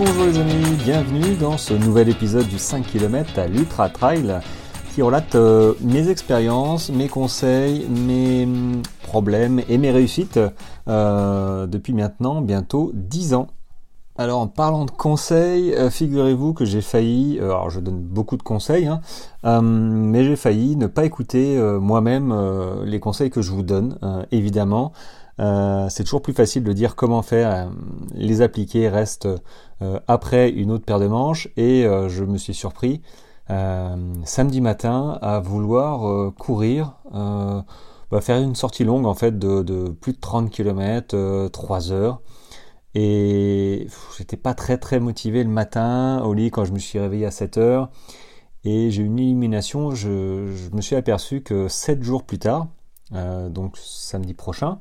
bonjour les amis, bienvenue dans ce nouvel épisode du 5 km à l'Ultra Trail qui relate euh, mes expériences, mes conseils, mes hum, problèmes et mes réussites euh, depuis maintenant bientôt 10 ans. Alors en parlant de conseils, euh, figurez-vous que j'ai failli, alors je donne beaucoup de conseils, hein, mais j'ai failli ne pas écouter moi-même les conseils que je vous donne, évidemment. Euh, c'est toujours plus facile de dire comment faire. Euh, les appliquer reste euh, après une autre paire de manches et je me suis surpris samedi matin à vouloir courir, bah, faire une sortie longue en fait de, plus de 30 km, 3 heures. Et j'étais pas très très motivé le matin au lit quand je me suis réveillé à 7 heures. Et j'ai une illumination, je, je, me suis aperçu que 7 jours plus tard, donc samedi prochain,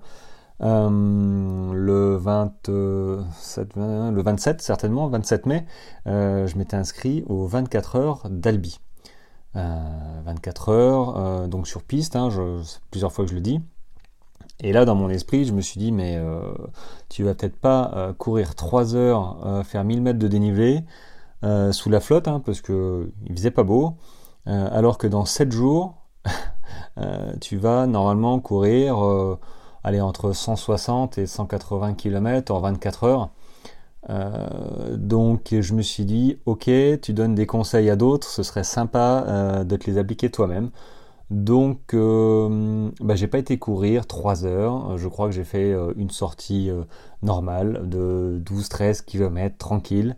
euh, le, 27, le 27 certainement, 27 mai, euh, je m'étais inscrit aux 24 heures d'Albi. 24 euh, heures, donc sur piste, hein, plusieurs fois que je le dis. Et là, dans mon esprit, je me suis dit, mais tu vas peut-être pas courir 3 heures, faire 1000 mètres de dénivelé sous la flotte, hein, parce que il faisait pas beau, alors que dans 7 jours, tu vas normalement courir aller entre 160 et 180 km en 24 heures. Euh, donc je me suis dit, ok, tu donnes des conseils à d'autres, ce serait sympa euh, de te les appliquer toi-même. Donc euh, bah, j'ai pas été courir 3 heures, je crois que j'ai fait une sortie normale de 12-13 km tranquille,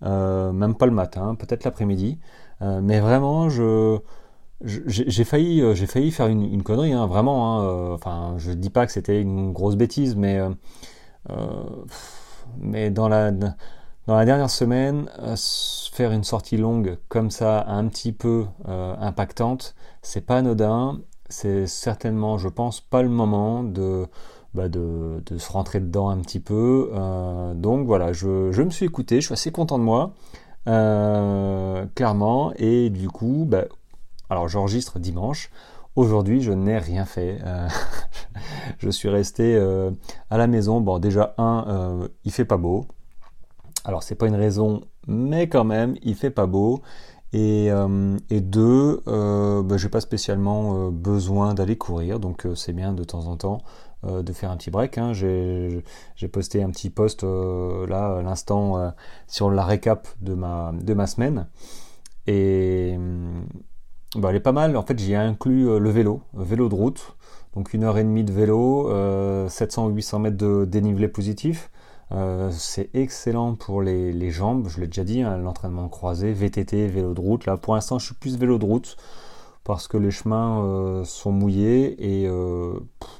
même pas le matin, peut-être l'après-midi. mais vraiment je j'ai failli, euh, j'ai failli faire une, connerie, hein, vraiment. Hein, euh, enfin, je dis pas que c'était une grosse bêtise, mais euh, mais dans la dans la dernière semaine, faire une sortie longue comme ça, un petit peu impactante, c'est pas anodin. C'est certainement, je pense, pas le moment de bah de, se rentrer dedans un petit peu. donc voilà, je, je, me suis écouté, je suis assez content de moi, clairement, et du coup, bah, alors j'enregistre dimanche. Aujourd'hui, je n'ai rien fait. Euh, je suis resté euh, à la maison. Bon, déjà un, euh, il fait pas beau. Alors c'est pas une raison, mais quand même, il fait pas beau. Et, et deux, bah, j'ai pas spécialement besoin d'aller courir, donc c'est bien de temps en temps de faire un petit break. Hein. J'ai posté un petit post là l'instant sur la récap de ma, de ma semaine. Et bah, elle est pas mal. En fait, j'y ai inclus euh, le vélo, vélo de route. Donc une heure et demie de vélo, 700 ou 800 mètres de dénivelé positif. Euh, c'est excellent pour les, jambes, je l'ai déjà dit, hein, l'entraînement croisé, VTT, vélo de route. Là, pour l'instant, je suis plus vélo de route parce que les chemins euh, sont mouillés et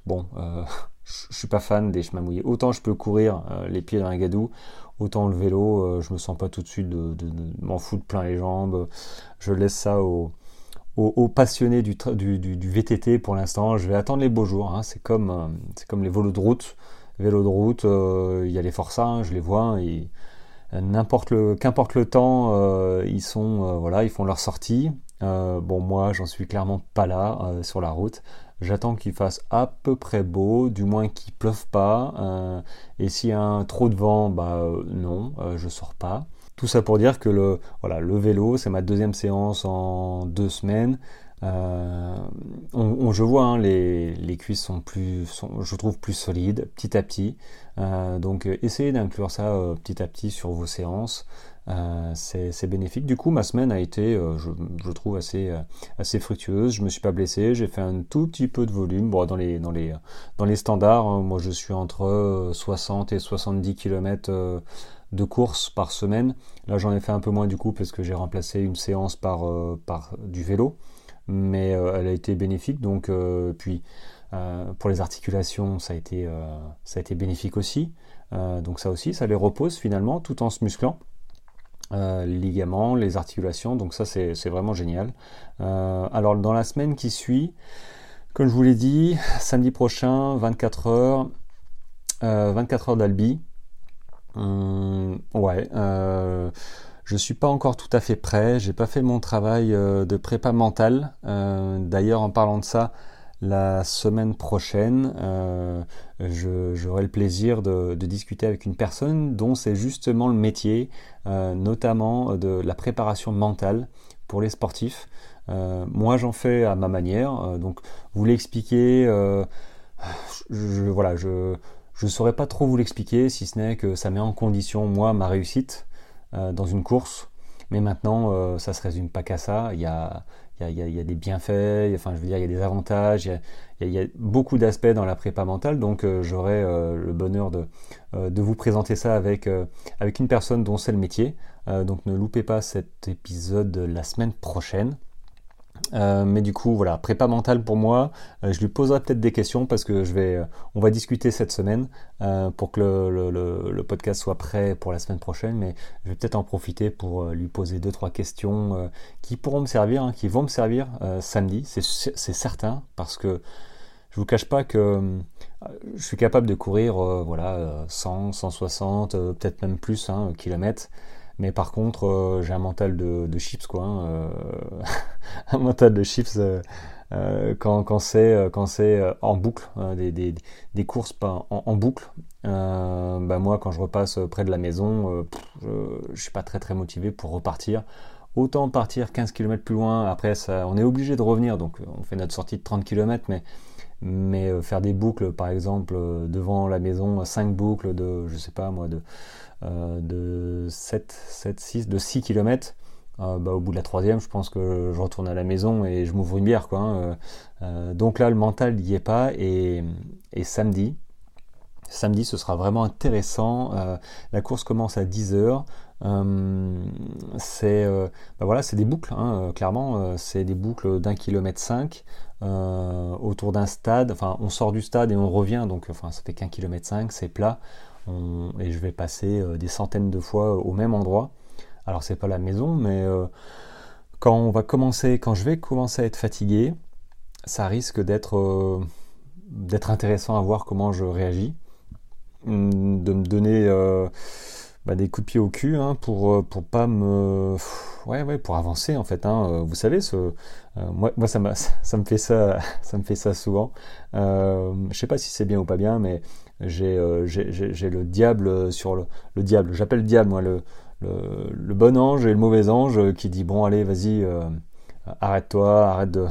bon, je suis pas fan des chemins mouillés. Autant je peux courir les pieds dans un gadou, autant le vélo, je me sens pas tout de suite de, de m'en foutre plein les jambes. Je laisse ça au, aux, passionnés du, VTT pour l'instant. Je vais attendre les beaux jours. Hein. C'est comme, euh, c'est comme les vélos de route. Vélos de route, euh, il y a les Forza, hein, je les vois. Et, n'importe qu'importe le temps, euh, ils sont, voilà, ils font leur sortie. bon, moi, j'en suis clairement pas là sur la route. J'attends qu'il fasse à peu près beau, du moins qu'il pleuve pas. et s'il y a trop de vent, bah non, je sors pas. Tout ça pour dire que le, voilà, le vélo, c'est ma deuxième séance en deux semaines. Euh, on, je vois hein, les, les, cuisses sont plus, sont, je trouve plus solides petit à petit. Euh, donc euh, essayez d'inclure ça petit à petit sur vos séances. c'est bénéfique. Du coup, ma semaine a été, je, je, trouve assez, assez fructueuse. Je me suis pas blessé. J'ai fait un tout petit peu de volume. Bon, dans les, dans les, dans les standards, hein, moi je suis entre 60 et 70 km de courses par semaine. Là, j'en ai fait un peu moins du coup parce que j'ai remplacé une séance par, euh, du vélo, mais euh, elle a été bénéfique. Donc, euh, puis pour les articulations, ça a été, bénéfique aussi. donc ça aussi, ça les repose finalement tout en se musclant. les ligaments, les articulations, donc ça c'est vraiment génial. alors dans la semaine qui suit, comme je vous l'ai dit, samedi prochain, 24 heures, 24 heures d'Albi, Hum, ouais, euh, je suis pas encore tout à fait prêt. J'ai pas fait mon travail euh, de prépa mental. Euh, d'ailleurs, en parlant de ça, la semaine prochaine, euh, j'aurai le plaisir de, discuter avec une personne dont c'est justement le métier, notamment de la préparation mentale pour les sportifs. Moi, j'en fais à ma manière. donc, vous l'expliquer, je, voilà, je ne saurais pas trop vous l'expliquer, si ce n'est que ça met en condition, moi, ma réussite dans une course. Mais maintenant, ça se résume pas qu'à ça. Il y a, il y, a, des bienfaits, enfin je veux dire, il y a des avantages, il y a, beaucoup d'aspects dans la prépa mentale, donc euh, j'aurai euh, le bonheur de, euh, de, vous présenter ça avec, avec une personne dont c'est le métier. donc ne loupez pas cet épisode la semaine prochaine. Euh, mais du coup, voilà, prépa mentale pour moi. Euh, je lui poserai peut-être des questions parce que je vais, euh, on va discuter cette semaine pour que le, podcast soit prêt pour la semaine prochaine. Mais je vais peut-être en profiter pour lui poser deux trois questions qui pourront me servir, hein, qui vont me servir samedi. C'est certain parce que je vous cache pas que je suis capable de courir, voilà, 100, 160, peut-être même plus hein, kilomètres. Mais par contre, euh, j'ai un mental de, chips, quoi. Hein, euh, un mental de chips euh, quand, c'est en boucle, hein, des, courses pas en, boucle. bah moi, quand je repasse près de la maison, je, je suis pas très très motivé pour repartir. Autant partir 15 km plus loin. Après, ça, on est obligé de revenir, donc on fait notre sortie de 30 km, mais mais faire des boucles, par exemple, devant la maison, 5 boucles de, je sais pas moi, de de 7, 7, 6, de 6 km. Euh, bah, au bout de la troisième, je pense que je retourne à la maison et je m'ouvre une bière. Quoi, hein. euh, donc là, le mental n'y est pas. Et, samedi, samedi, ce sera vraiment intéressant. la course commence à 10h. c'est bah voilà, des boucles, hein, clairement. c'est des boucles d'un kilomètre 5 autour d'un stade. Enfin, on sort du stade et on revient. Donc, enfin, ça fait qu'un kilomètre 5, c'est plat et je vais passer euh, des centaines de fois au même endroit. Alors c'est pas la maison, mais euh, quand on va commencer, quand je vais commencer à être fatigué, ça risque d'être euh, d'être intéressant à voir comment je réagis, hum, de me donner bah, des coups de pied au cul hein, pour pour pas me ouais ouais pour avancer en fait hein. vous savez ce moi, moi ça, ça me fait ça ça me fait ça souvent je sais pas si c'est bien ou pas bien mais euh, j'ai le diable sur le, le diable. J'appelle le diable, moi, le, le, bon ange et le mauvais ange qui dit bon, allez, vas-y, euh, arrête-toi, arrête de.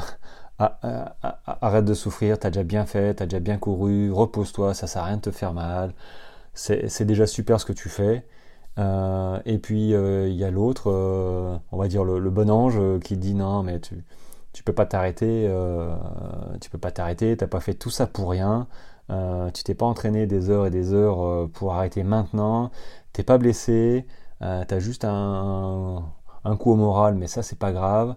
arrête de souffrir, t'as déjà bien fait, t'as déjà bien couru, repose-toi, ça sert à rien de te faire mal, c'est déjà super ce que tu fais. Euh, et puis il y a l'autre, on va dire le, bon ange, qui dit non mais tu tu peux pas t'arrêter, tu peux pas t'arrêter, t'as pas fait tout ça pour rien. Euh, tu t'es pas entraîné des heures et des heures euh, pour arrêter maintenant, t'es pas blessé, euh, tu as juste un, coup au moral, mais ça c'est pas grave.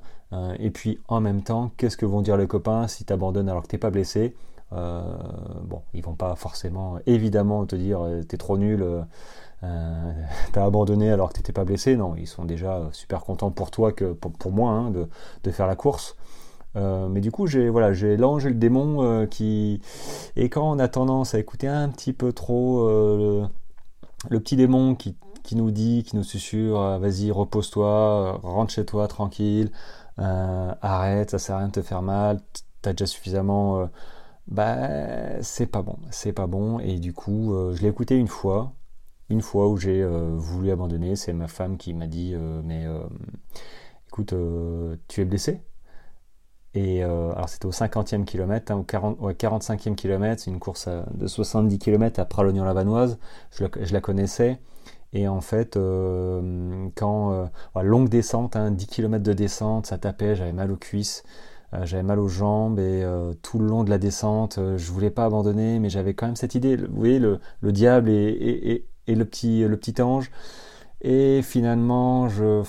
et puis en même temps, qu'est-ce que vont dire les copains si tu abandonnes alors que t'es pas blessé? Bon, ils vont pas forcément, évidemment, te dire t'es trop nul. t'as abandonné alors que t'étais pas blessé, non, ils sont déjà super contents pour toi que pour, moi hein, de, faire la course. Euh, mais du coup, j'ai voilà, j'ai l'ange et le démon euh, qui et quand on a tendance à écouter un petit peu trop euh, le, petit démon qui, qui, nous dit, qui nous susurre, vas-y, repose-toi, rentre chez toi tranquille, arrête, ça sert à rien de te faire mal, t'as déjà suffisamment, bah c'est pas bon, c'est pas bon. Et du coup, je l'ai écouté une fois, une fois où j'ai voulu abandonner, c'est ma femme qui m'a dit, mais écoute, tu es blessé? Et euh, alors c'était au 50e kilomètre, hein, au 40, 45e kilomètre, c'est une course de 70 km à Pralognan-la-Vanoise, je, la connaissais. Et en fait, euh, quand euh, longue descente, 10 hein, km de descente, ça tapait, j'avais mal aux cuisses, j'avais mal aux jambes et tout le long de la descente, je voulais pas abandonner, mais j'avais quand même cette idée, vous voyez, le, diable et, le, petit, le petit ange. Et finalement, je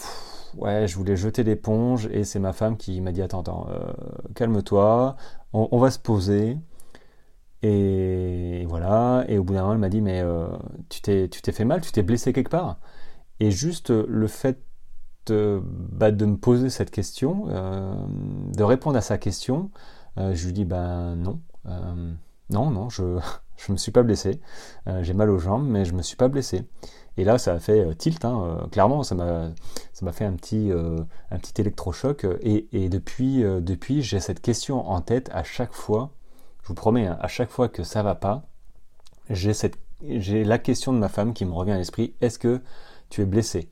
ouais, je voulais jeter l'éponge et c'est ma femme qui m'a dit attends, attends, euh, calme-toi, on, va se poser. Et voilà, et au bout d'un moment, elle m'a dit mais euh, tu t'es fait mal, tu t'es blessé quelque part. Et juste le fait de, bah, de me poser cette question, euh, de répondre à sa question, je lui dis ben non, non, non, je je me suis pas blessé. J'ai mal aux jambes, mais je me suis pas blessé. Et là, ça a fait euh, tilt, hein, euh, clairement, ça m'a, ça m'a fait un petit, euh, un petit électrochoc. Et, depuis, depuis j'ai cette question en tête à chaque fois je vous promets, hein, à chaque fois que ça va pas, j'ai cette j'ai la question de ma femme qui me revient à l'esprit, est-ce que tu es blessé?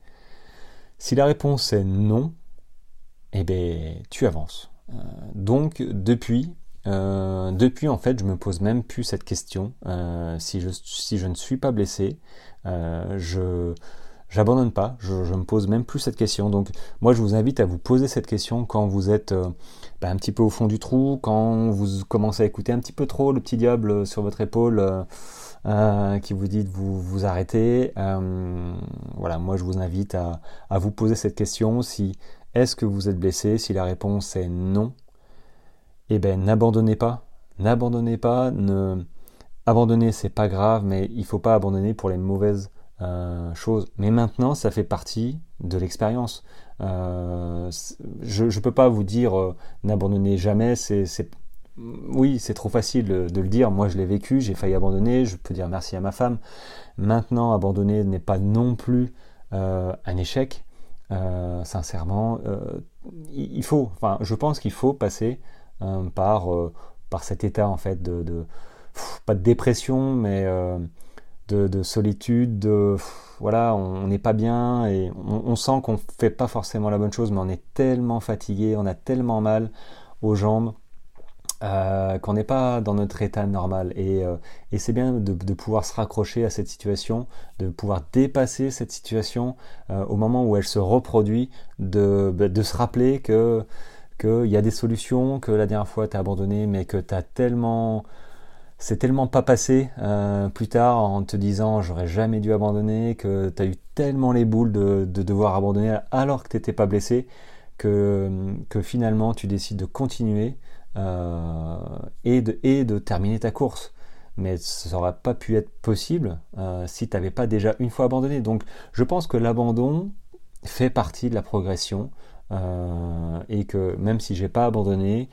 Si la réponse est non, eh bien, tu avances. Euh, donc, depuis, euh, depuis, en fait, je me pose même plus cette question. Euh, si, je, ne suis pas blessé, je j'abandonne pas, je, me pose même plus cette question. Donc, moi, je vous invite à vous poser cette question quand vous êtes bah, un petit peu au fond du trou, quand vous commencez à écouter un petit peu trop le petit diable sur votre épaule. Euh, qui vous dit de vous, vous arrêter. Euh, voilà, moi je vous invite à, à, vous poser cette question. Si est-ce que vous êtes blessé? Si la réponse est non, eh ben n'abandonnez pas. N'abandonnez pas. Ne... Abandonner, c'est pas grave, mais il faut pas abandonner pour les mauvaises euh, choses. Mais maintenant, ça fait partie de l'expérience. Euh, je ne peux pas vous dire euh, n'abandonnez jamais, c'est oui, c'est trop facile de le dire. Moi, je l'ai vécu, j'ai failli abandonner. Je peux dire merci à ma femme. Maintenant, abandonner n'est pas non plus euh, un échec. Sincèrement, il faut. Enfin, je pense qu'il faut passer par par cet état en fait de, pas de dépression, mais de, solitude. De voilà, on n'est pas bien et on, sent qu'on fait pas forcément la bonne chose, mais on est tellement fatigué, on a tellement mal aux jambes euh, qu'on n'est pas dans notre état normal. Et, euh, c'est bien de, pouvoir se raccrocher à cette situation, de pouvoir dépasser cette situation euh, au moment où elle se reproduit, de, bah, de se rappeler que qu'il y a des solutions, que la dernière fois tu as abandonné, mais que tu tellement... C'est tellement pas passé plus tard en te disant j'aurais jamais dû abandonner, que tu as eu tellement les boules de, de devoir abandonner alors que tu n'étais pas blessé, que, finalement tu décides de continuer euh, et, de, terminer ta course mais ça n'aurait pas pu être possible euh, si tu n'avais pas déjà une fois abandonné. Donc je pense que l'abandon fait partie de la progression euh, et que même si j'ai pas abandonné,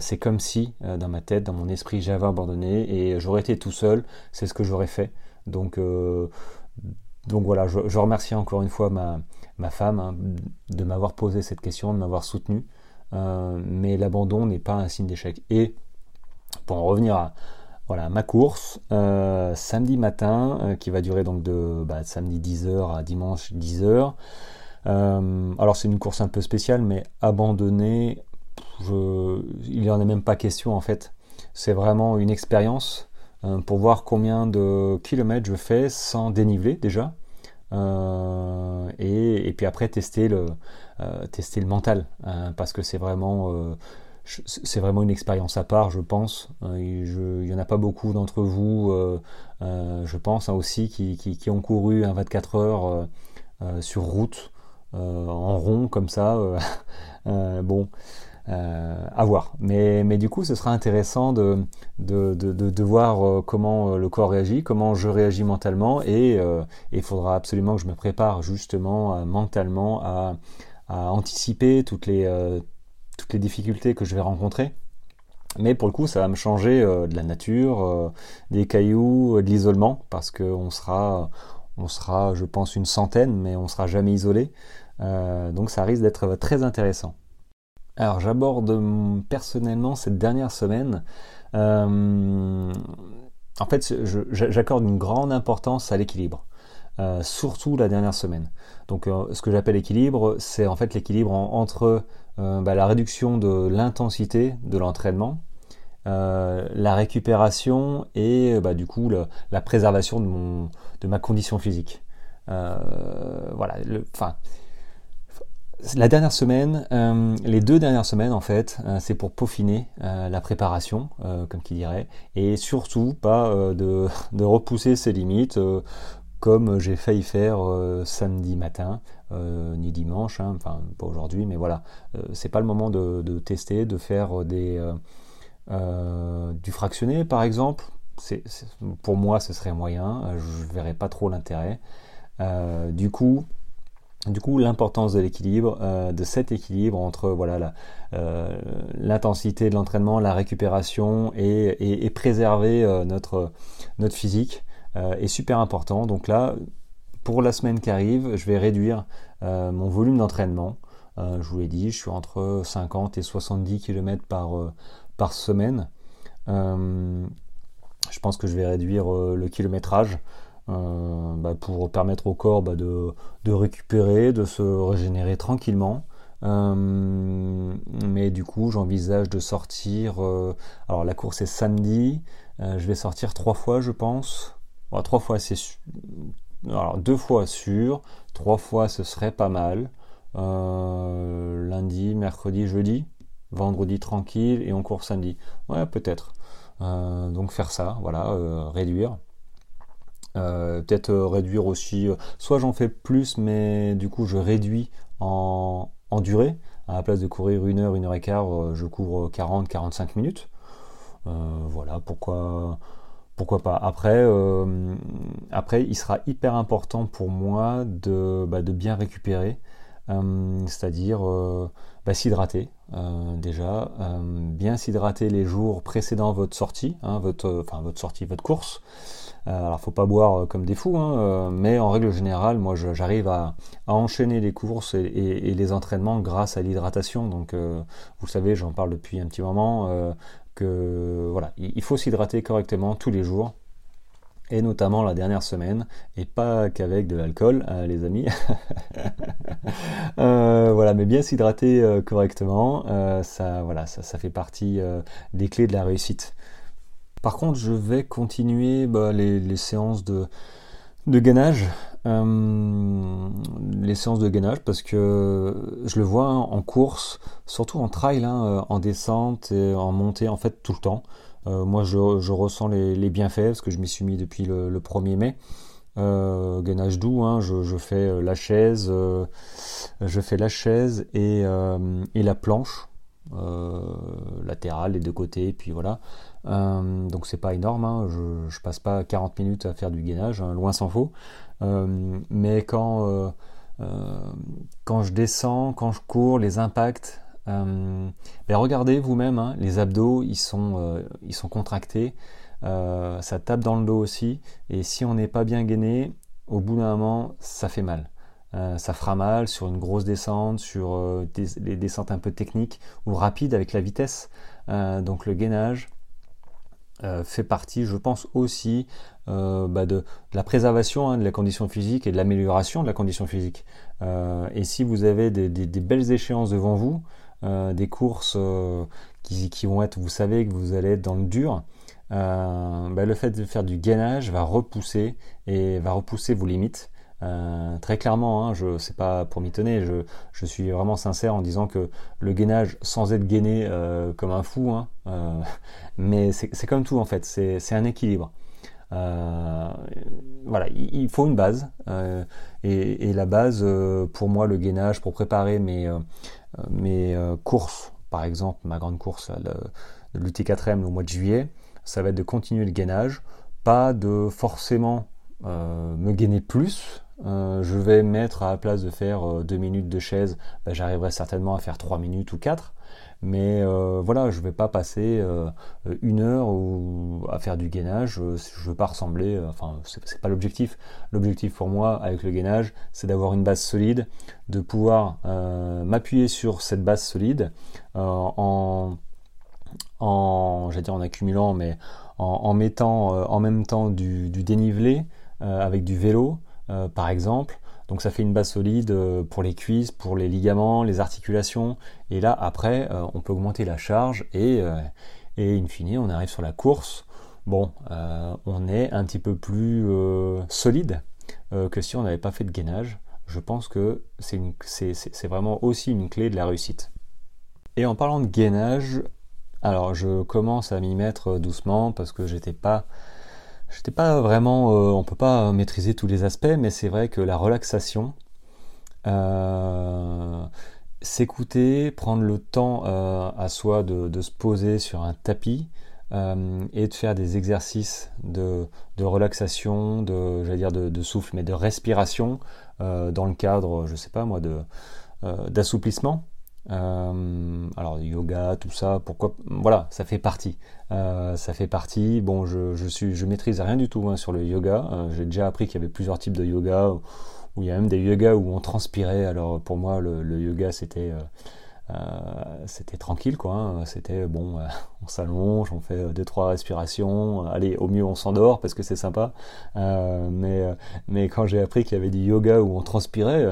c'est comme si dans ma tête, dans mon esprit, j'avais abandonné et j'aurais été tout seul, c'est ce que j'aurais fait. Donc, donc voilà, je, remercie encore une fois ma, ma femme hein, de m'avoir posé cette question, de m'avoir soutenu. Euh, mais l'abandon n'est pas un signe d'échec. Et pour en revenir à voilà, ma course, euh, samedi matin, euh, qui va durer donc de bah, samedi 10h à dimanche 10h. Alors c'est une course un peu spéciale, mais abandonner, il n'y en a même pas question en fait. C'est vraiment une expérience pour voir combien de kilomètres je fais sans déniveler déjà. et, puis après tester le, euh, tester le mental, parce que c'est vraiment, euh, c'est vraiment une expérience à part, je pense. Euh, il n'y en a pas beaucoup d'entre vous, je pense, hein, aussi, qui, ont couru un 24 heures sur route, en rond, comme ça. bon. à voir. Mais, mais, du coup, ce sera intéressant de, de, de, voir comment le corps réagit, comment je réagis mentalement, et il faudra absolument que je me prépare justement mentalement à, à anticiper toutes les, euh, toutes les difficultés que je vais rencontrer. Mais pour le coup, ça va me changer euh, de la nature, euh, des cailloux, de l'isolement, parce qu'on sera, on sera, je pense, une centaine, mais on sera jamais isolé. Donc ça risque d'être très intéressant. Alors j'aborde personnellement cette dernière semaine. en fait, j'accorde une grande importance à l'équilibre. Euh, surtout la dernière semaine. Donc euh, ce que j'appelle équilibre, c'est en fait l'équilibre entre euh, bah, la réduction de l'intensité de l'entraînement, la récupération et bah, du coup la préservation de ma condition physique. voilà, enfin la dernière semaine, les deux dernières semaines en fait, c'est pour peaufiner la préparation, comme qui dirait, et surtout pas de, repousser ses limites comme j'ai failli faire euh, samedi matin, euh, ni dimanche, hein, enfin pas aujourd'hui, mais voilà, euh, c'est pas le moment de, tester, de faire des, du fractionné par exemple. Pour moi, ce serait moyen, je verrais pas trop l'intérêt. du coup, du coup, l'importance de l'équilibre, de cet équilibre entre voilà l'intensité de l'entraînement, la récupération et, préserver notre, notre physique. Euh, est super important. Donc là, pour la semaine qui arrive, je vais réduire euh, mon volume d'entraînement. Euh, je vous l'ai dit, je suis entre 50 et 70 km par, par semaine. je pense que je vais réduire le kilométrage bah, pour permettre au corps bah, de, de, récupérer, de se régénérer tranquillement. mais du coup, j'envisage de sortir. alors, la course est samedi. je vais sortir trois fois, je pense. trois fois, c'est alors deux fois sûr, trois fois ce serait pas mal. Euh, lundi, mercredi, jeudi, vendredi tranquille et on court samedi. Ouais, peut-être. Euh, donc faire ça, voilà, euh, peut-être réduire aussi, soit j'en fais plus, mais du coup je réduis en, en durée. À la place de courir une heure, une heure et quart, je cours 40-45 minutes. voilà, pourquoi pourquoi pas. Après, euh, après, il sera hyper important pour moi de, bah, de bien récupérer, euh, c'est-à-dire euh, bah, s'hydrater déjà, bien s'hydrater les jours précédant votre sortie, hein, votre, enfin votre sortie, votre course. Alors, faut pas boire comme des fous, hein, mais en règle générale, moi, j'arrive à, enchaîner les courses et, les entraînements grâce à l'hydratation. Donc, vous savez, j'en parle depuis un petit moment que voilà, il faut s'hydrater correctement tous les jours et notamment la dernière semaine, et pas qu'avec de l'alcool, les amis. Euh, voilà, mais bien s'hydrater euh, correctement, euh, ça, voilà, ça, fait partie des clés de la réussite. Par contre, je vais continuer bah, les, séances de, gainage, les séances de gainage, parce que je le vois hein, en course, surtout en trail, hein, en descente et en montée, en fait tout le temps. Euh, moi, je, ressens les, bienfaits parce que je m'y suis mis depuis le, 1er mai. Euh, gainage doux, hein, je, fais euh, la chaise, je fais la chaise et, la planche latérale, les deux côtés, puis voilà. Donc c'est pas énorme, hein, je, passe pas 40 minutes à faire du gainage, hein, loin s'en faut. mais quand quand je descends, quand je cours, les impacts euh, ben regardez vous-même, hein, les abdos, ils sont, euh, ils sont contractés, euh, ça tape dans le dos aussi, et si on n'est pas bien gainé, au bout d'un moment, ça fait mal. ça fera mal sur une grosse descente, sur des, les descentes un peu techniques ou rapides avec la vitesse. donc le gainage, fait partie, je pense aussi, bah de, la préservation hein, de la condition physique et de l'amélioration de la condition physique. et si vous avez des, belles échéances devant vous, euh, des courses euh, qui, vont être, vous savez que vous allez être dans le dur, euh, bah, le fait de faire du gainage va repousser et va repousser vos limites. Très clairement, hein, je c'est pas pour m'y tenir, je, suis vraiment sincère en disant que le gainage, sans être gainé comme un fou, hein, mais c'est comme tout en fait, c'est un équilibre. voilà, il, faut une base. et, la base, pour moi, le gainage, pour préparer mes, euh, mes euh, courses, par exemple ma grande course, le, l'UT4M au mois de juillet, ça va être de continuer le gainage, pas de forcément euh, me gainer plus. Je vais mettre à la place de faire 2 minutes de chaise, ben, j'arriverai certainement à faire 3 minutes ou 4. Mais euh, voilà, je ne vais pas passer euh, une heure à faire du gainage. Euh, je ne veux pas ressembler. enfin, c'est pas l'objectif. L'objectif pour moi avec le gainage, c'est d'avoir une base solide, de pouvoir m'appuyer sur cette base solide en, en, dire en accumulant, mais en, mettant en même temps du dénivelé avec du vélo, par exemple. Donc ça fait une base solide euh, pour les cuisses, pour les ligaments, les articulations. Et là, après, euh, on peut augmenter la charge et, euh, et in fine, on arrive sur la course. Bon, on est un petit peu plus solide que si on n'avait pas fait de gainage. Je pense que c'est vraiment aussi une clé de la réussite. Et en parlant de gainage, alors je commence à m'y mettre doucement parce que j'étais pas J'étais pas vraiment, euh, on peut pas maîtriser tous les aspects, mais c'est vrai que la relaxation, euh, s'écouter, prendre le temps euh, à soi de, se poser sur un tapis et de faire des exercices de, relaxation, de, j'allais dire de, souffle, mais de respiration dans le cadre, je sais pas moi, de d'assouplissement. Euh, alors yoga, tout ça, pourquoi Voilà, ça fait partie. Euh, ça fait partie. Bon, je, suis, je maîtrise rien du tout hein, sur le yoga. Euh, j'ai déjà appris qu'il y avait plusieurs types de yoga, où il y a même des yogas où on transpirait. Alors pour moi, le, yoga c'était c'était tranquille quoi. Hein. C'était bon, on s'allonge, on fait deux trois respirations. Allez, au mieux on s'endort parce que c'est sympa. mais mais quand j'ai appris qu'il y avait du yoga où on transpirait,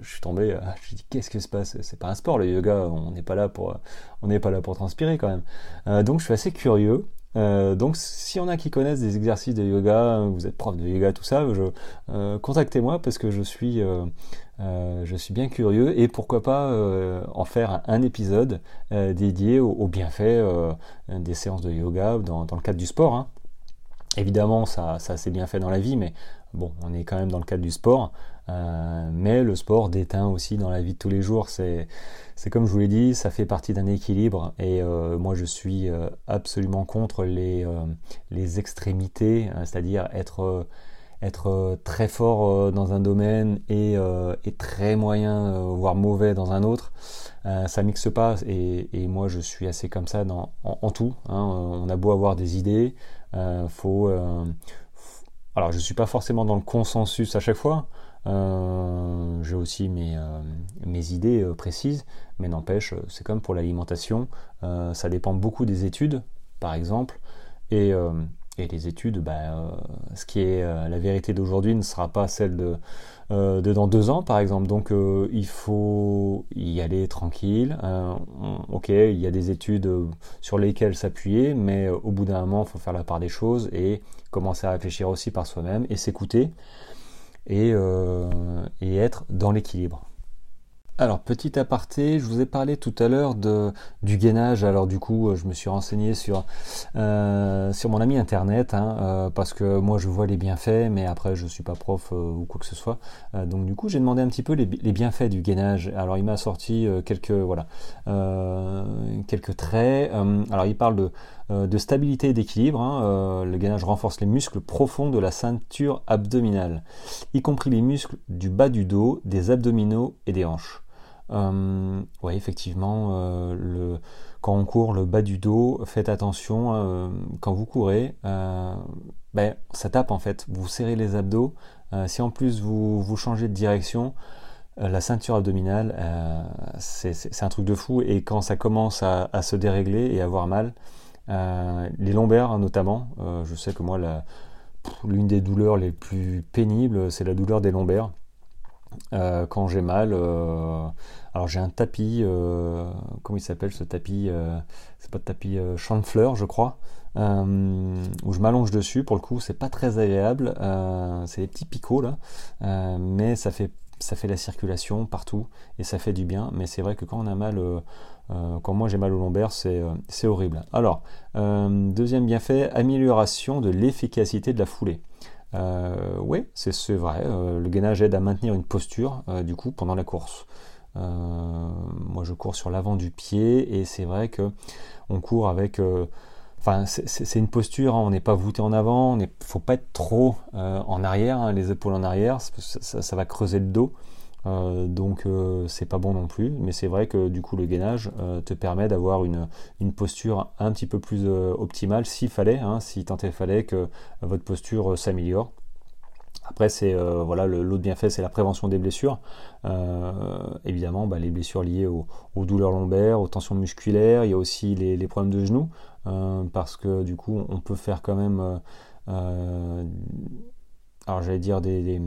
je, suis tombé. je me dit qu'est-ce qui se passe? C'est pas un sport le yoga. On n'est pas là pour on n'est pas là pour transpirer quand même. donc je suis assez curieux. Euh, donc, s'il y en a qui connaissent des exercices de yoga, vous êtes prof de yoga, tout ça, euh, contactez-moi parce que je suis, euh, je suis bien curieux et pourquoi pas en faire un, épisode dédié aux, bienfaits des séances de yoga dans, le cadre du sport. Hein. Évidemment, ça, ça c'est bien fait dans la vie, mais bon, on est quand même dans le cadre du sport. mais le sport déteint aussi dans la vie de tous les jours. C'est comme je vous l'ai dit, ça fait partie d'un équilibre et euh, moi je suis euh, absolument contre les, euh, les extrémités, c'est-à-dire être, être très fort dans un domaine et, et très moyen, voire mauvais dans un autre. ça mixe pas et, moi je suis assez comme ça dans, en, tout. Hein. On a beau avoir des idées, faut, alors je suis pas forcément dans le consensus à chaque fois. Euh, j'ai aussi mes, euh, mes idées euh, précises, mais n'empêche, c'est comme pour l'alimentation, ça dépend beaucoup des études, par exemple, et, et les études, bah, ce qui est la vérité d'aujourd'hui ne sera pas celle de, de, dans deux ans, par exemple. Donc il faut y aller tranquille. ok, il y a des études sur lesquelles s'appuyer, mais au bout d'un moment, il faut faire la part des choses et commencer à réfléchir aussi par soi-même et s'écouter. Euh, et, être dans l'équilibre. Alors, petit aparté, je vous ai parlé tout à l'heure du gainage. Alors, du coup, je me suis renseigné sur, euh, sur mon ami internet, hein, euh, parce que moi, je vois les bienfaits, mais après, je ne suis pas prof ou quoi que ce soit. donc, du coup, j'ai demandé un petit peu les, bienfaits du gainage. Alors, il m'a sorti quelques, voilà, quelques traits. alors, il parle de euh, de stabilité et d'équilibre. Hein, euh, le gainage renforce les muscles profonds de la ceinture abdominale, y compris les muscles du bas du dos, des abdominaux et des hanches. Euh, oui, effectivement, le, quand on court le bas du dos, faites attention. quand vous courez, ben, ça tape en fait. Vous serrez les abdos. si en plus vous, vous changez de direction, la ceinture abdominale, c'est un truc de fou. Et quand ça commence à, à se dérégler et avoir mal, euh, les lombaires hein, notamment, euh, je sais que moi l'une des douleurs les plus pénibles c'est la douleur des lombaires. Euh, quand j'ai mal, alors j'ai un tapis, comment il s'appelle ce tapis C'est pas de tapis champ de fleurs je crois. où je m'allonge dessus. Pour le coup, c'est pas très agréable. c'est des petits picots là, mais ça fait ça fait la circulation partout et ça fait du bien. Mais c'est vrai que quand on a mal euh, quand moi j'ai mal au lombaire, c'est euh, horrible. Alors, euh, deuxième bienfait, amélioration de l'efficacité de la foulée. Oui, c'est vrai, le gainage aide à maintenir une posture du coup pendant la course. moi je cours sur l'avant du pied et c'est vrai que on court avec Enfin, c'est une posture, hein, on n'est pas voûté en avant, il ne faut pas être trop en arrière, hein, les épaules en arrière, ça, va creuser le dos. Euh, donc euh, c'est pas bon non plus, mais c'est vrai que du coup le gainage euh, te permet d'avoir une, posture un petit peu plus optimale s'il fallait, hein, si tant il fallait que votre posture s'améliore. Après, c'est voilà, l'autre bienfait, c'est la prévention des blessures. évidemment, bah, les blessures liées aux, douleurs lombaires, aux tensions musculaires. Il y a aussi les, problèmes de genoux, parce que du coup, on peut faire quand même, alors j'allais dire des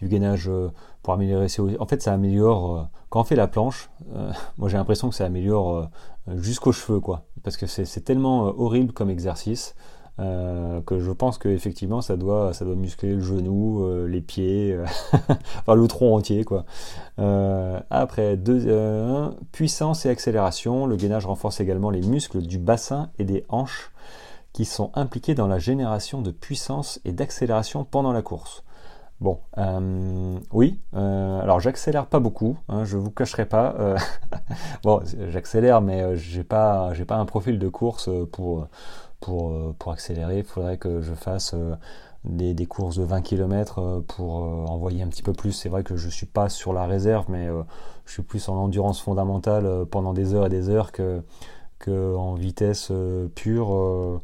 du gainage euh, pour améliorer ses En fait, ça améliore euh, quand on fait la planche. Euh, moi, j'ai l'impression que ça améliore jusqu'aux cheveux, quoi. Parce que c'est tellement horrible comme exercice. que je pense qu'effectivement ça doit, ça doit muscler le genou, les pieds, enfin le tronc entier quoi. après, deux, puissance et accélération, le gainage renforce également les muscles du bassin et des hanches qui sont impliqués dans la génération de puissance et d'accélération pendant la course. Bon, euh, oui, euh, alors j'accélère pas beaucoup, hein, je vous cacherai pas. Euh, bon, j'accélère, mais j'ai pas, j'ai pas un profil de course pour, pour, pour accélérer. Il faudrait que je fasse des, des, courses de 20 km pour envoyer un petit peu plus. C'est vrai que je suis pas sur la réserve, mais je suis plus en endurance fondamentale pendant des heures et des heures que, que en vitesse pure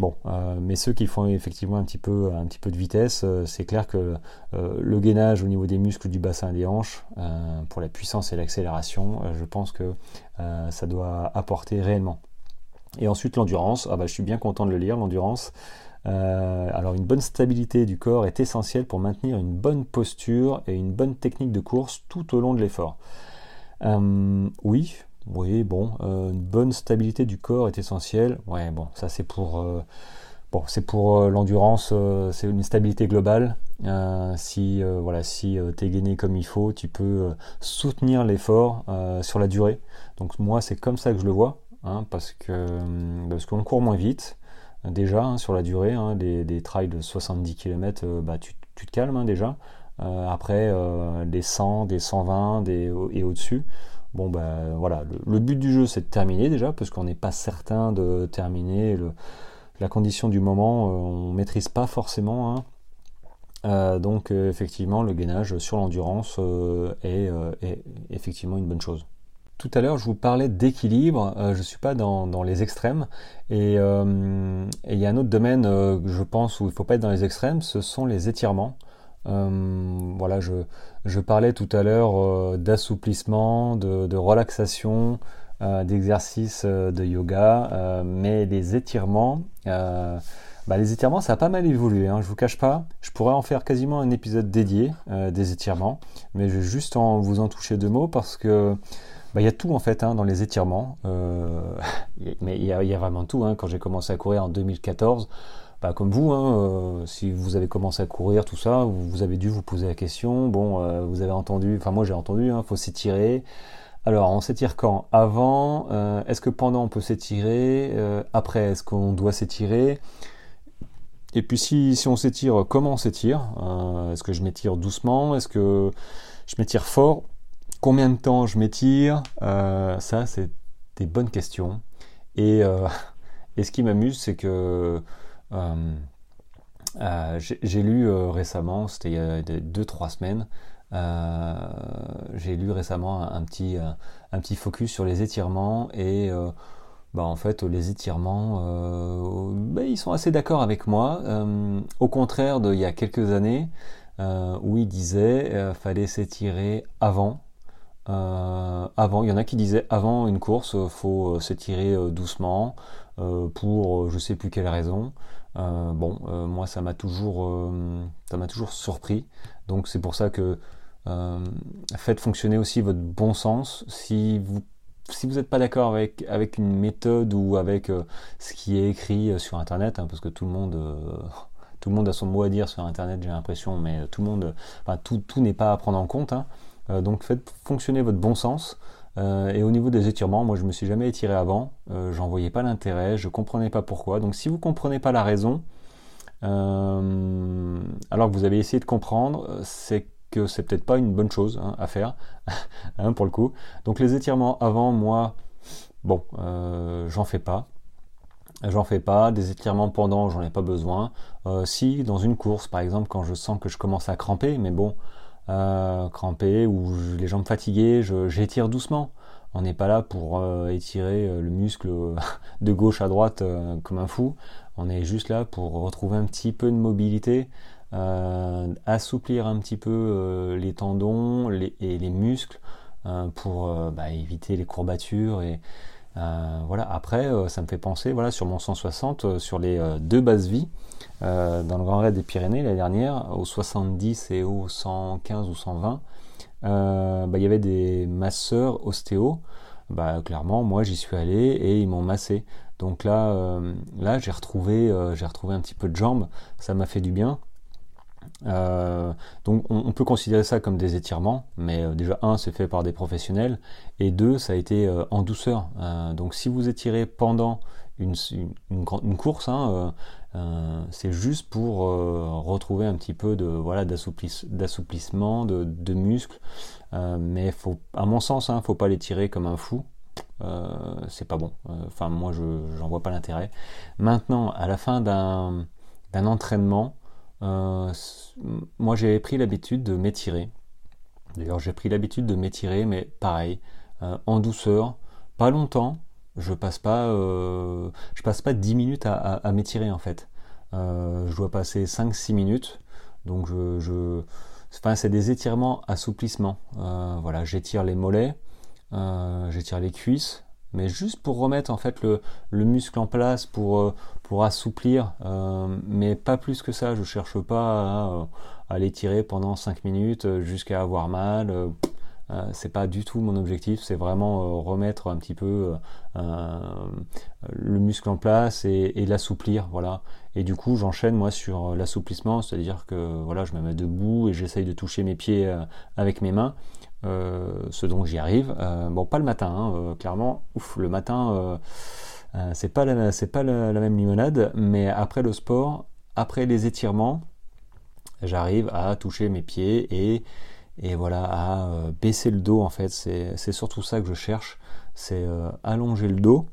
Bon, mais ceux qui font effectivement un petit peu, un petit peu de vitesse, c'est clair que le gainage au niveau des muscles du bassin et des hanches, pour la puissance et l'accélération, je pense que ça doit apporter réellement. Et ensuite l'endurance, ah bah, je suis bien content de le lire, l'endurance. Euh, alors une bonne stabilité du corps est essentielle pour maintenir une bonne posture et une bonne technique de course tout au long de l'effort. Euh, oui, oui, bon, euh, une bonne stabilité du corps est essentielle. Ouais, bon, ça c'est pour, bon, c'est pour l'endurance, c'est une stabilité globale. si voilà, si tu es gainé comme il faut, tu peux soutenir l'effort sur la durée. Donc moi c'est comme ça que je le vois. Hein, parce que parce qu'on court moins vite déjà hein, sur la durée. Hein, des, trails de 70 km, euh, bah, tu, te calmes déjà. Euh, après, euh, des 100, des 120 des, et au-dessus. Bon, ben voilà, le, but du jeu c'est de terminer déjà, parce qu'on n'est pas certain de terminer. la condition du moment, on maîtrise pas forcément. donc effectivement, le gainage sur l'endurance est, effectivement une bonne chose. Tout à l'heure, je vous parlais d'équilibre. Euh, je ne suis pas dans, les extrêmes. Euh, et il y a un autre domaine, euh, je pense, où il ne faut pas être dans les extrêmes, ce sont les étirements. Voilà, je, parlais tout à l'heure d'assouplissement, de, relaxation, d'exercice de yoga, mais les étirements, bah, les étirements, ça a pas mal évolué. Hein, je vous cache pas. Je pourrais en faire quasiment un épisode dédié des étirements, mais je vais juste en, vous en toucher deux mots parce que bah, il y a tout en fait hein, dans les étirements, euh, mais il y, a, vraiment tout. Hein. Quand j'ai commencé à courir en 2014, bah, comme vous, hein, euh, si vous avez commencé à courir, tout ça, vous, avez dû vous poser la question. Bon, euh, vous avez entendu, enfin moi j'ai entendu, il faut s'étirer. Alors, on s'étire quand? Avant Est-ce que pendant on peut s'étirer? Après, est-ce qu'on doit s'étirer? Et puis si, on s'étire, comment on s'étire? Est-ce que je m'étire doucement? Est-ce que je m'étire fort? Combien de temps je m'étire? Euh, Ça, c'est des bonnes questions. Et, euh, ce qui m'amuse, c'est que euh, j'ai lu récemment, c'était il y a 2-3 semaines, j'ai lu récemment un, petit, un petit focus sur les étirements et bah, en fait les étirements bah, ils sont assez d'accord avec moi au contraire d'il y a quelques années où ils disaient fallait s'étirer avant euh, avant, il y en a qui disaient avant une course, euh, faut euh, s'étirer doucement pour je sais plus quelle raison. Bon, moi ça m'a toujours, m'a toujours surpris. Donc c'est pour ça que faites fonctionner aussi votre bon sens. Si vous si vous n'êtes pas d'accord avec, avec une méthode ou avec ce qui est écrit sur Internet, hein, parce que tout le monde, tout le monde a son mot à dire sur Internet, j'ai l'impression, mais tout le monde, tout, tout n'est pas à prendre en compte. Hein. Euh, donc faites fonctionner votre bon sens. Euh, et au niveau des étirements, moi je me suis jamais étiré avant, euh, j'en voyais pas l'intérêt, je comprenais pas pourquoi. Donc si vous comprenez pas la raison, alors que vous avez essayé de comprendre, c'est que c'est peut-être pas une bonne chose hein, à faire, hein, pour le coup. Donc les étirements avant, moi, bon, j'en fais pas. J'en fais pas. Des étirements pendant, j'en ai pas besoin. si, dans une course, par exemple, quand je sens que je commence à cramper, mais bon, euh, crampé ou les jambes fatiguées, j'étire doucement. On n'est pas là pour euh, étirer euh, le muscle de gauche à droite comme un fou. On est juste là pour retrouver un petit peu de mobilité, assouplir un petit peu les tendons et les muscles pour bah, éviter les courbatures et voilà. Après, ça me fait penser voilà sur mon 160 sur les deux bases vie. Euh, dans le Grand Raid des Pyrénées l'année dernière, au 70 et au 115 ou 120, euh, bah, il y avait des masseurs ostéo. Bah, clairement, moi j'y suis allé et ils m'ont massé. Donc là, euh, là j'ai retrouvé, j'ai retrouvé un petit peu de jambes, ça m'a fait du bien. Donc on, peut considérer ça comme des étirements, mais déjà un c'est fait par des professionnels et deux ça a été en douceur. donc si vous étirez pendant une, course, hein, euh, c'est juste pour euh, retrouver un petit peu de voilà d'assouplissement, de, de, muscles. Euh, mais à mon sens, ne hein, faut pas les tirer comme un fou. c'est pas bon. Enfin, moi, je j'en vois pas l'intérêt. Maintenant, à la fin d'un entraînement, moi j'ai pris l'habitude de m'étirer. D'ailleurs, j'ai pris l'habitude de m'étirer, mais pareil, en douceur, pas longtemps, je passe pas, je passe pas 10 minutes à, m'étirer en fait. je dois passer 5-6 minutes. Donc je, enfin, c'est des étirements, assouplissements. voilà, j'étire les mollets, j'étire les cuisses, mais juste pour remettre en fait le, muscle en place, pour, euh, pour assouplir, euh, mais pas plus que ça. Je cherche pas à, l'étirer pendant 5 minutes euh, jusqu'à avoir mal. c'est pas du tout mon objectif, c'est vraiment remettre un petit peu le muscle en place et, et l'assouplir, voilà. Et du coup, j'enchaîne moi sur l'assouplissement, c'est-à-dire que voilà, je me mets debout et j'essaye de toucher mes pieds avec mes mains. Euh, ce dont j'y arrive. Euh, bon, pas le matin, hein, euh, clairement. Ouf, le matin, c'est pas la, c'est pas la, même limonade, mais après le sport, après les étirements, j'arrive à toucher mes pieds et et voilà à baisser le dos en fait. C'est surtout ça que je cherche. C'est allonger le dos.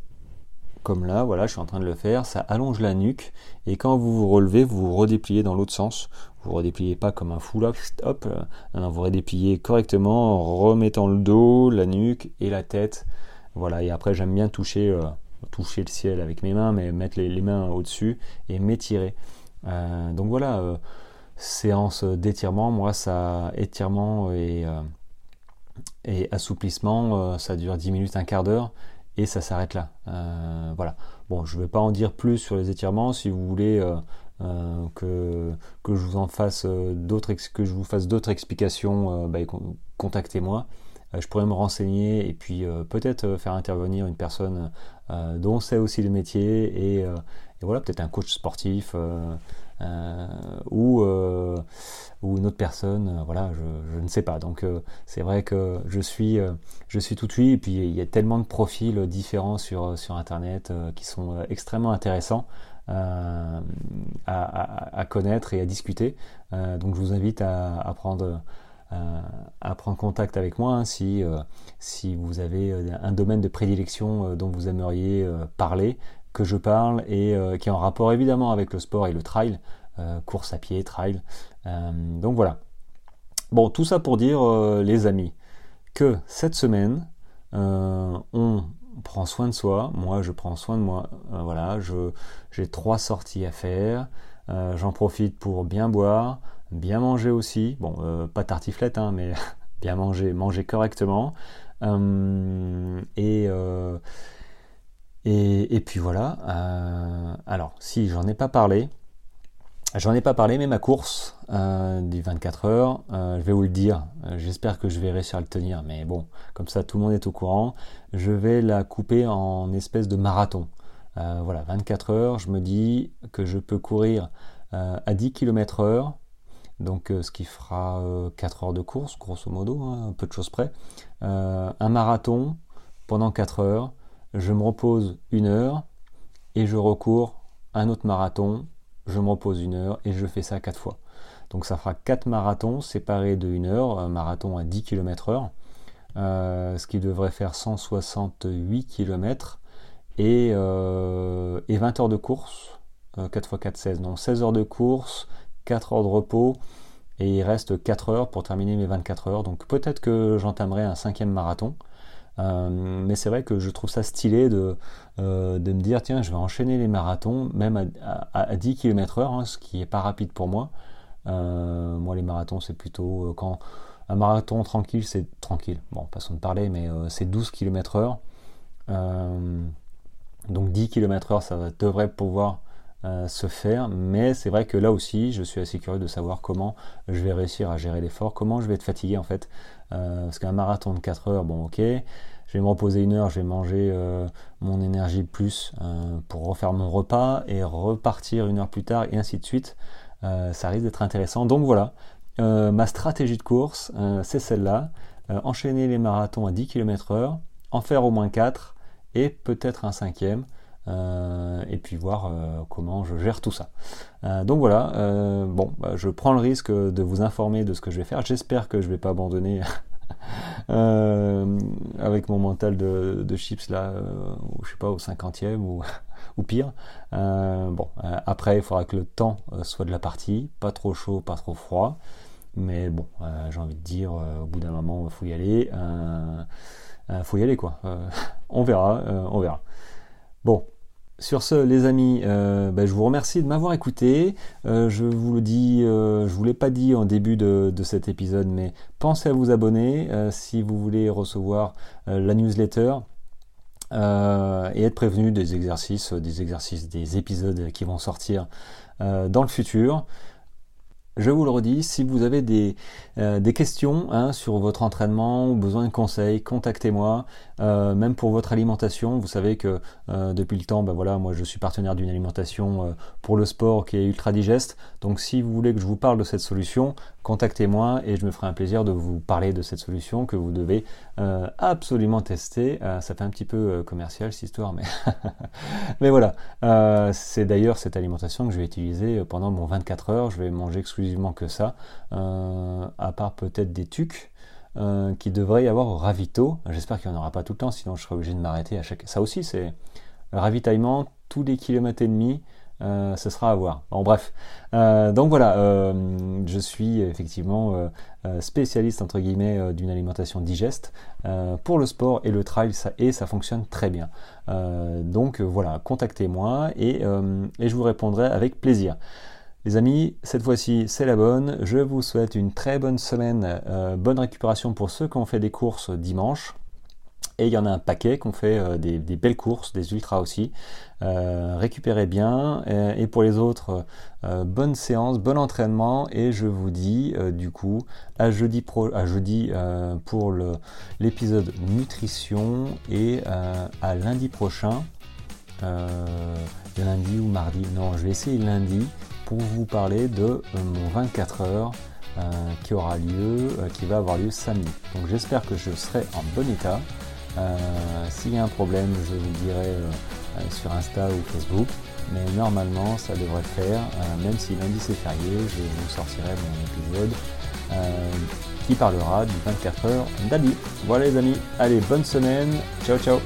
Comme là voilà je suis en train de le faire. Ça allonge la nuque. Et quand vous vous relevez vous vous redépliez dans l'autre sens vous redépliez pas comme un fou là, hop, euh, vous redépliez correctement en remettant le dos, la nuque et la tête. Voilà, et après j'aime bien toucher, euh, toucher le ciel avec mes mains, mais mettre les, mains au-dessus et m'étirer. Euh, donc voilà, séance d'étirement, moi ça, étirement et, et assouplissement, ça dure 10 minutes, un quart d'heure et ça s'arrête là. voilà. Bon, je ne vais pas en dire plus sur les étirements. Si vous voulez euh, que, que je vous en fasse euh, d'autres que je vous fasse d'autres explications, euh, bah, contactez-moi. je pourrais me renseigner et puis peut-être faire intervenir une personne dont c'est aussi le métier et, voilà peut-être un coach sportif ou ou une autre personne, voilà, je, ne sais pas. Donc c'est vrai que je suis, je suis tout oui, et puis il y a tellement de profils différents sur, sur Internet qui sont extrêmement intéressants. Euh, à, connaître et à discuter. Euh, donc je vous invite à, prendre euh, à prendre contact avec moi hein, si, si vous avez un domaine de prédilection dont vous aimeriez parler, que je parle et qui est en rapport évidemment avec le sport et le trail, course à pied, trail. donc voilà. Bon, tout ça pour dire, les amis, que cette semaine, on prend soin de soi, moi je prends soin de moi. Euh, voilà, j'ai trois sorties à faire. Euh, j'en profite pour bien boire, bien manger aussi. Bon, euh, pas tartiflette, hein, mais bien manger, manger correctement. et, et, et, puis voilà. alors, si j'en ai pas parlé, J'en ai pas parlé, mais ma course euh, du 24 heures, euh, je vais vous le dire. Euh, j'espère que je vais réussir à le tenir, mais bon, comme ça tout le monde est au courant. Je vais la couper en espèce de marathon. voilà, 24 heures. Je me dis que je peux courir à 10 km heure, donc ce qui fera 4 heures de course, grosso modo, hein, peu de choses près. un marathon pendant 4 heures. Je me repose une heure et je recours un autre marathon je me repose une heure et je fais ça quatre fois. Donc ça fera quatre marathons séparés de une heure, un marathon à 10 km heure, euh, ce qui devrait faire 168 km et, euh, et 20 heures de course, 4 x 4, 16, donc 16 heures de course, 4 heures de repos, et il reste 4 heures pour terminer mes 24 heures. Donc peut-être que j'entamerai un cinquième marathon. Euh, mais c'est vrai que je trouve ça stylé de, euh, de me dire tiens je vais enchaîner les marathons même à, 10 km heure, hein, ce qui est pas rapide pour moi. Euh, moi les marathons c'est plutôt quand un marathon tranquille c'est tranquille, bon façon de parler mais c'est 12 km heure. donc 10 km heure ça devrait pouvoir se faire, mais c'est vrai que là aussi, je suis assez curieux de savoir comment je vais réussir à gérer l'effort, comment je vais être fatigué en fait, parce qu'un marathon de 4 heures, bon ok, vais me reposer une heure, je vais manger euh, mon énergie plus euh, pour refaire mon repas et repartir une heure plus tard et ainsi de suite. Euh, ça risque d'être intéressant. Donc voilà, ma stratégie de course, c'est celle-là. enchaîner les marathons à 10 km heure, en faire au moins 4 et peut-être un cinquième. et puis voir comment je gère tout ça. donc voilà, bon, bah, je prends le risque de vous informer de ce que je vais faire. J'espère que je ne vais pas abandonner Euh, avec mon mental de, chips là, euh, je sais pas, au 50e ou, ou pire. Euh, bon, après, il faudra que le temps soit de la partie, pas trop chaud, pas trop froid. Mais bon, j'ai envie de dire, au bout d'un moment, il faut y aller. faut y aller quoi. on verra, on verra. Bon, sur ce, les amis, euh, ben, je vous remercie de m'avoir écouté. Euh, je vous le dis, euh, je vous l'ai pas dit en début de, cet épisode, mais pensez à vous abonner si vous voulez recevoir la newsletter et être prévenu des exercices, des exercices, des épisodes qui vont sortir dans le futur. Je vous le redis, si vous avez des, euh, questions hein, sur votre entraînement ou besoin de conseils, contactez-moi. Euh, même pour votre alimentation, vous savez que euh, depuis le temps, ben voilà, moi je suis partenaire d'une alimentation pour le sport qui est ultra digeste. Donc si vous voulez que je vous parle de cette solution, contactez-moi et je me ferai un plaisir de vous parler de cette solution que vous devez absolument tester. ça fait un petit peu commercial cette histoire, mais, mais voilà. C'est d'ailleurs cette alimentation que je vais utiliser pendant mon 24 heures. Je vais manger exclusivement que ça, euh, à part peut-être des tucs. Euh, qui devrait y avoir au ravito. J'espère qu'il n'y en aura pas tout le temps, sinon je serai obligé de m'arrêter à chaque. Ça aussi, c'est ravitaillement tous les kilomètres et demi. Euh, ce sera à voir. Bon, bref. donc voilà, je suis effectivement spécialiste entre guillemets d'une alimentation digeste pour le sport et le trail, et ça fonctionne très bien. donc voilà, contactez-moi et, et je vous répondrai avec plaisir. Les amis, cette fois-ci c'est la bonne. Je vous souhaite une très bonne semaine, euh, bonne récupération pour ceux qui ont fait des courses dimanche. Et il y en a un paquet qui ont fait euh, des, belles courses, des ultras aussi. Euh, récupérez bien. Et, pour les autres, bonne séance, bon entraînement. Et je vous dis du coup à jeudi, pro, à jeudi pour l'épisode nutrition et à lundi prochain. lundi ou mardi Non, je vais essayer lundi pour vous parler de euh, mon 24 heures euh, qui aura lieu, euh, qui va avoir lieu samedi. Donc j'espère que je serai en bon état. S'il y a un problème, je vous le dirai sur Insta ou Facebook. Mais normalement, ça devrait le faire. même si lundi c'est férié, je vous sortirai mon épisode qui parlera du 24 heures d'Abi. Voilà les amis, allez, bonne semaine. Ciao ciao